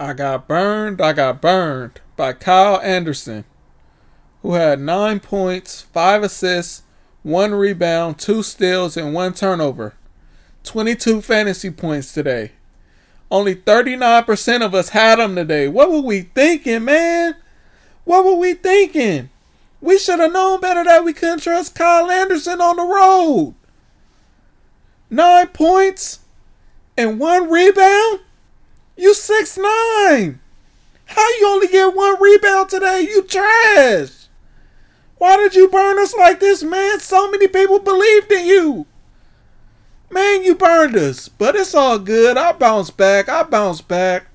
I got burned, I got burned by Kyle Anderson, who had nine points, five assists, one rebound, two steals, and one turnover. 22 fantasy points today. Only 39% of us had him today. What were we thinking, man? What were we thinking? We should have known better that we couldn't trust Kyle Anderson on the road. Nine points and one rebound? Six nine. How you only get one rebound today? You trash. Why did you burn us like this, man? So many people believed in you. Man, you burned us, but it's all good. I bounce back. I bounce back.